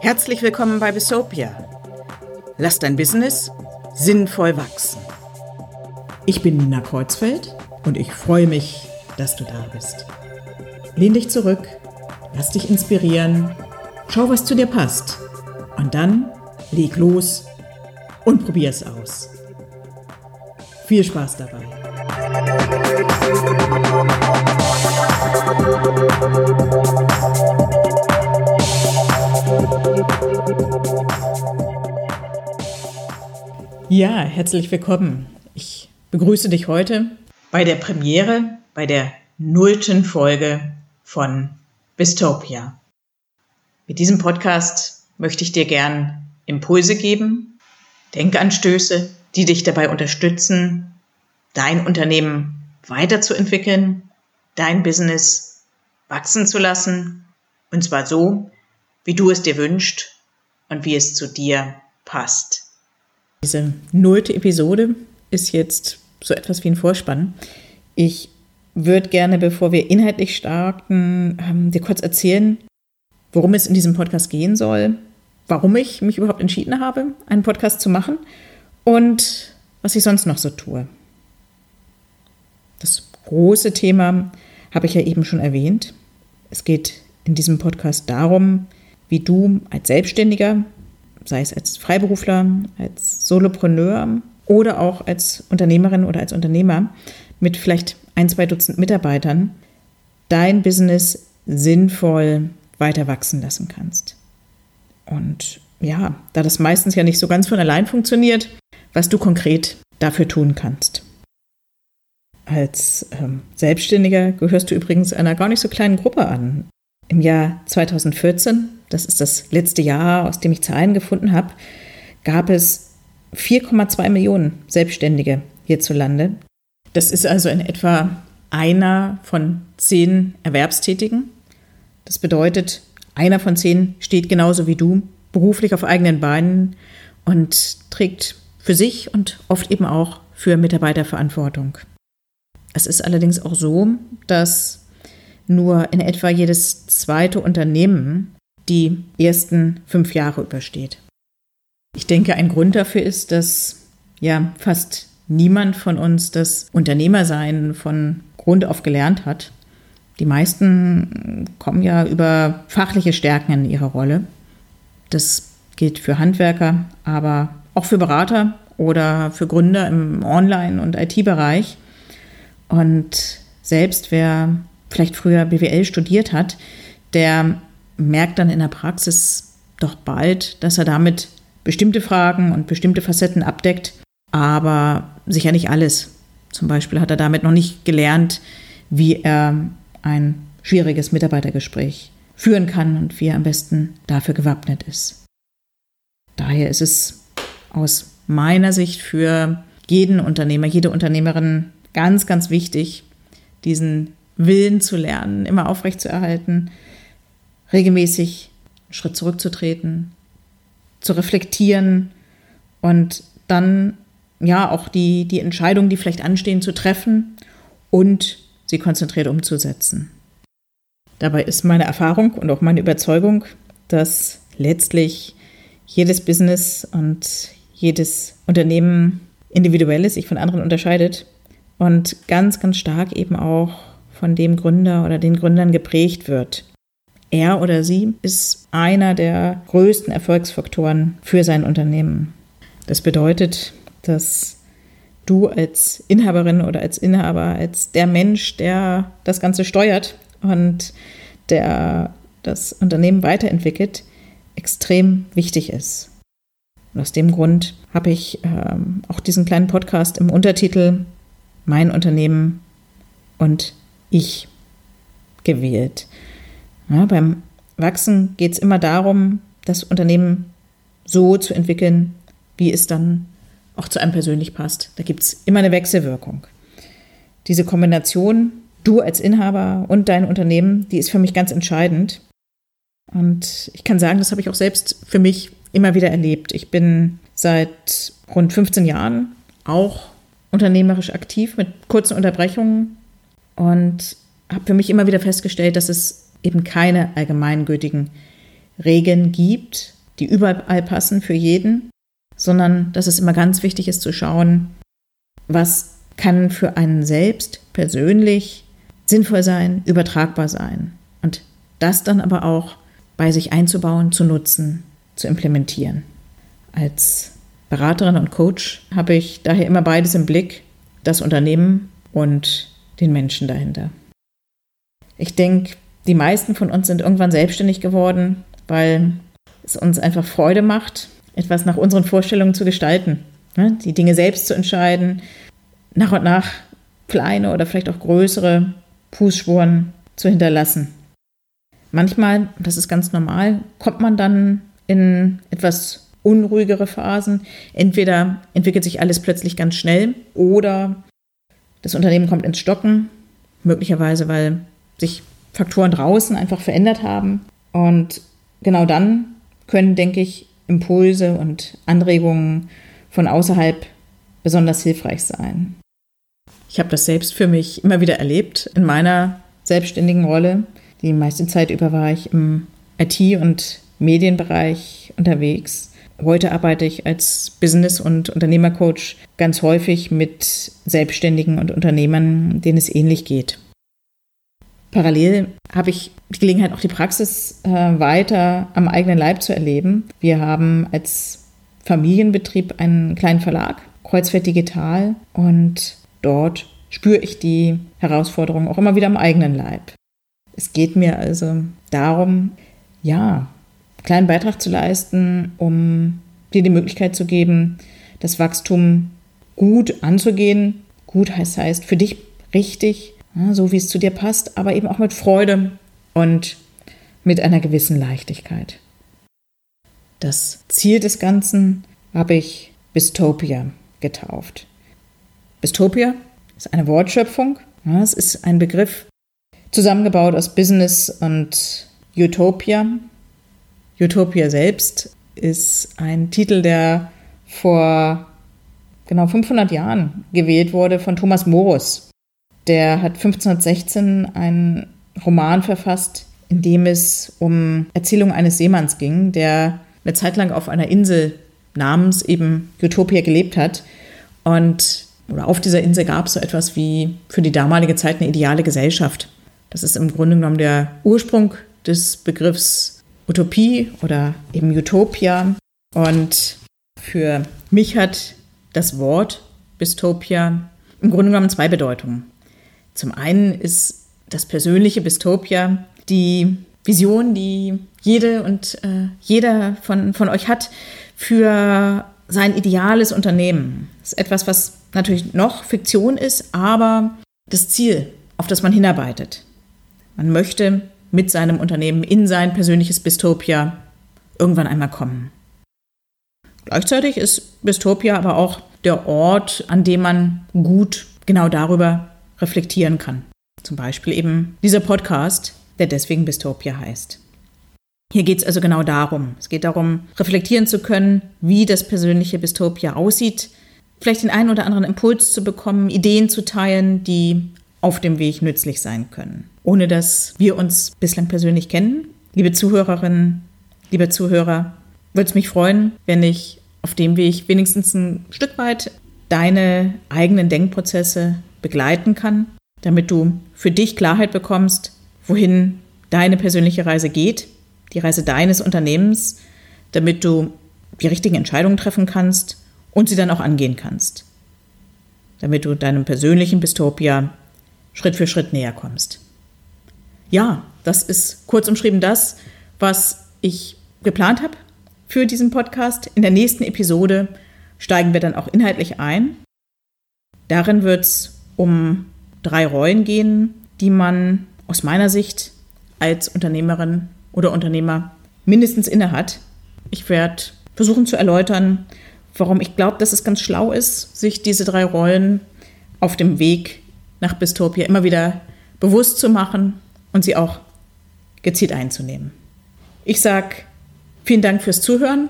Herzlich willkommen bei Besopia. Lass dein Business sinnvoll wachsen. Ich bin Nina Kreuzfeld und ich freue mich, dass du da bist. Lehn dich zurück, lass dich inspirieren, schau, was zu dir passt und dann leg los und probier es aus. Viel Spaß dabei. Ja, herzlich willkommen. Ich begrüße dich heute bei der Premiere, bei der nullten Folge von Bistopia. Mit diesem Podcast möchte ich dir gern Impulse geben, Denkanstöße, die dich dabei unterstützen, dein Unternehmen weiterzuentwickeln, dein Business wachsen zu lassen, und zwar so, wie du es dir wünschst und wie es zu dir passt. Diese nullte Episode ist jetzt so etwas wie ein Vorspann. Ich würde gerne, bevor wir inhaltlich starten, ähm, dir kurz erzählen, worum es in diesem Podcast gehen soll, warum ich mich überhaupt entschieden habe, einen Podcast zu machen und was ich sonst noch so tue. Das große Thema habe ich ja eben schon erwähnt. Es geht in diesem Podcast darum, wie du als Selbstständiger sei es als Freiberufler, als Solopreneur oder auch als Unternehmerin oder als Unternehmer mit vielleicht ein, zwei Dutzend Mitarbeitern, dein Business sinnvoll weiter wachsen lassen kannst. Und ja, da das meistens ja nicht so ganz von allein funktioniert, was du konkret dafür tun kannst. Als ähm, Selbstständiger gehörst du übrigens einer gar nicht so kleinen Gruppe an. Im Jahr 2014 das ist das letzte Jahr, aus dem ich Zahlen gefunden habe, gab es 4,2 Millionen Selbstständige hierzulande. Das ist also in etwa einer von zehn Erwerbstätigen. Das bedeutet, einer von zehn steht genauso wie du beruflich auf eigenen Beinen und trägt für sich und oft eben auch für Mitarbeiter Verantwortung. Es ist allerdings auch so, dass nur in etwa jedes zweite Unternehmen die ersten fünf Jahre übersteht. Ich denke, ein Grund dafür ist, dass ja fast niemand von uns das Unternehmersein von Grund auf gelernt hat. Die meisten kommen ja über fachliche Stärken in ihre Rolle. Das gilt für Handwerker, aber auch für Berater oder für Gründer im Online- und IT-Bereich. Und selbst wer vielleicht früher BWL studiert hat, der merkt dann in der Praxis doch bald, dass er damit bestimmte Fragen und bestimmte Facetten abdeckt, aber sicher nicht alles. Zum Beispiel hat er damit noch nicht gelernt, wie er ein schwieriges Mitarbeitergespräch führen kann und wie er am besten dafür gewappnet ist. Daher ist es aus meiner Sicht für jeden Unternehmer, jede Unternehmerin ganz, ganz wichtig, diesen Willen zu lernen, immer aufrechtzuerhalten, regelmäßig einen Schritt zurückzutreten, zu reflektieren und dann ja auch die, die Entscheidungen, die vielleicht anstehen, zu treffen und sie konzentriert umzusetzen. Dabei ist meine Erfahrung und auch meine Überzeugung, dass letztlich jedes Business und jedes Unternehmen individuell ist, sich von anderen unterscheidet und ganz, ganz stark eben auch von dem Gründer oder den Gründern geprägt wird er oder sie ist einer der größten Erfolgsfaktoren für sein Unternehmen. Das bedeutet, dass du als Inhaberin oder als Inhaber, als der Mensch, der das Ganze steuert und der das Unternehmen weiterentwickelt, extrem wichtig ist. Und aus dem Grund habe ich ähm, auch diesen kleinen Podcast im Untertitel Mein Unternehmen und ich gewählt. Ja, beim Wachsen geht es immer darum, das Unternehmen so zu entwickeln, wie es dann auch zu einem persönlich passt. Da gibt es immer eine Wechselwirkung. Diese Kombination, du als Inhaber und dein Unternehmen, die ist für mich ganz entscheidend. Und ich kann sagen, das habe ich auch selbst für mich immer wieder erlebt. Ich bin seit rund 15 Jahren auch unternehmerisch aktiv mit kurzen Unterbrechungen und habe für mich immer wieder festgestellt, dass es eben keine allgemeingültigen Regeln gibt, die überall passen für jeden, sondern dass es immer ganz wichtig ist zu schauen, was kann für einen selbst persönlich sinnvoll sein, übertragbar sein und das dann aber auch bei sich einzubauen, zu nutzen, zu implementieren. Als Beraterin und Coach habe ich daher immer beides im Blick, das Unternehmen und den Menschen dahinter. Ich denke, die meisten von uns sind irgendwann selbstständig geworden, weil es uns einfach Freude macht, etwas nach unseren Vorstellungen zu gestalten, ne? die Dinge selbst zu entscheiden, nach und nach kleine oder vielleicht auch größere Fußspuren zu hinterlassen. Manchmal, das ist ganz normal, kommt man dann in etwas unruhigere Phasen. Entweder entwickelt sich alles plötzlich ganz schnell oder das Unternehmen kommt ins Stocken, möglicherweise weil sich Faktoren draußen einfach verändert haben. Und genau dann können, denke ich, Impulse und Anregungen von außerhalb besonders hilfreich sein. Ich habe das selbst für mich immer wieder erlebt in meiner selbstständigen Rolle. Die meiste Zeit über war ich im IT- und Medienbereich unterwegs. Heute arbeite ich als Business- und Unternehmercoach ganz häufig mit Selbstständigen und Unternehmern, denen es ähnlich geht. Parallel habe ich die Gelegenheit, auch die Praxis äh, weiter am eigenen Leib zu erleben. Wir haben als Familienbetrieb einen kleinen Verlag, Kreuzfeld Digital, und dort spüre ich die Herausforderungen auch immer wieder am eigenen Leib. Es geht mir also darum, ja, kleinen Beitrag zu leisten, um dir die Möglichkeit zu geben, das Wachstum gut anzugehen. Gut heißt heißt für dich richtig so wie es zu dir passt, aber eben auch mit Freude und mit einer gewissen Leichtigkeit. Das Ziel des Ganzen habe ich Bistopia getauft. Bistopia ist eine Wortschöpfung. Es ist ein Begriff zusammengebaut aus Business und Utopia. Utopia selbst ist ein Titel, der vor genau 500 Jahren gewählt wurde von Thomas Morus. Der hat 1516 einen Roman verfasst, in dem es um Erzählung eines Seemanns ging, der eine Zeit lang auf einer Insel namens eben Utopia gelebt hat. Und oder auf dieser Insel gab es so etwas wie für die damalige Zeit eine ideale Gesellschaft. Das ist im Grunde genommen der Ursprung des Begriffs Utopie oder eben Utopia. Und für mich hat das Wort Bistopia im Grunde genommen zwei Bedeutungen. Zum einen ist das persönliche Bistopia die Vision, die jede und äh, jeder von, von euch hat für sein ideales Unternehmen. Das ist etwas, was natürlich noch Fiktion ist, aber das Ziel, auf das man hinarbeitet. Man möchte mit seinem Unternehmen in sein persönliches Bistopia irgendwann einmal kommen. Gleichzeitig ist Bistopia aber auch der Ort, an dem man gut genau darüber reflektieren kann. Zum Beispiel eben dieser Podcast, der deswegen Bistopia heißt. Hier geht es also genau darum. Es geht darum, reflektieren zu können, wie das persönliche Bistopia aussieht, vielleicht den einen oder anderen Impuls zu bekommen, Ideen zu teilen, die auf dem Weg nützlich sein können. Ohne dass wir uns bislang persönlich kennen. Liebe Zuhörerinnen, liebe Zuhörer, würde es mich freuen, wenn ich auf dem Weg wenigstens ein Stück weit deine eigenen Denkprozesse begleiten kann, damit du für dich Klarheit bekommst, wohin deine persönliche Reise geht, die Reise deines Unternehmens, damit du die richtigen Entscheidungen treffen kannst und sie dann auch angehen kannst, damit du deinem persönlichen Bistopia Schritt für Schritt näher kommst. Ja, das ist kurz umschrieben das, was ich geplant habe für diesen Podcast. In der nächsten Episode steigen wir dann auch inhaltlich ein. Darin wird es um drei Rollen gehen, die man aus meiner Sicht als Unternehmerin oder Unternehmer mindestens innehat. Ich werde versuchen zu erläutern, warum ich glaube, dass es ganz schlau ist, sich diese drei Rollen auf dem Weg nach Bistopia immer wieder bewusst zu machen und sie auch gezielt einzunehmen. Ich sage vielen Dank fürs Zuhören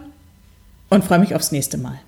und freue mich aufs nächste Mal.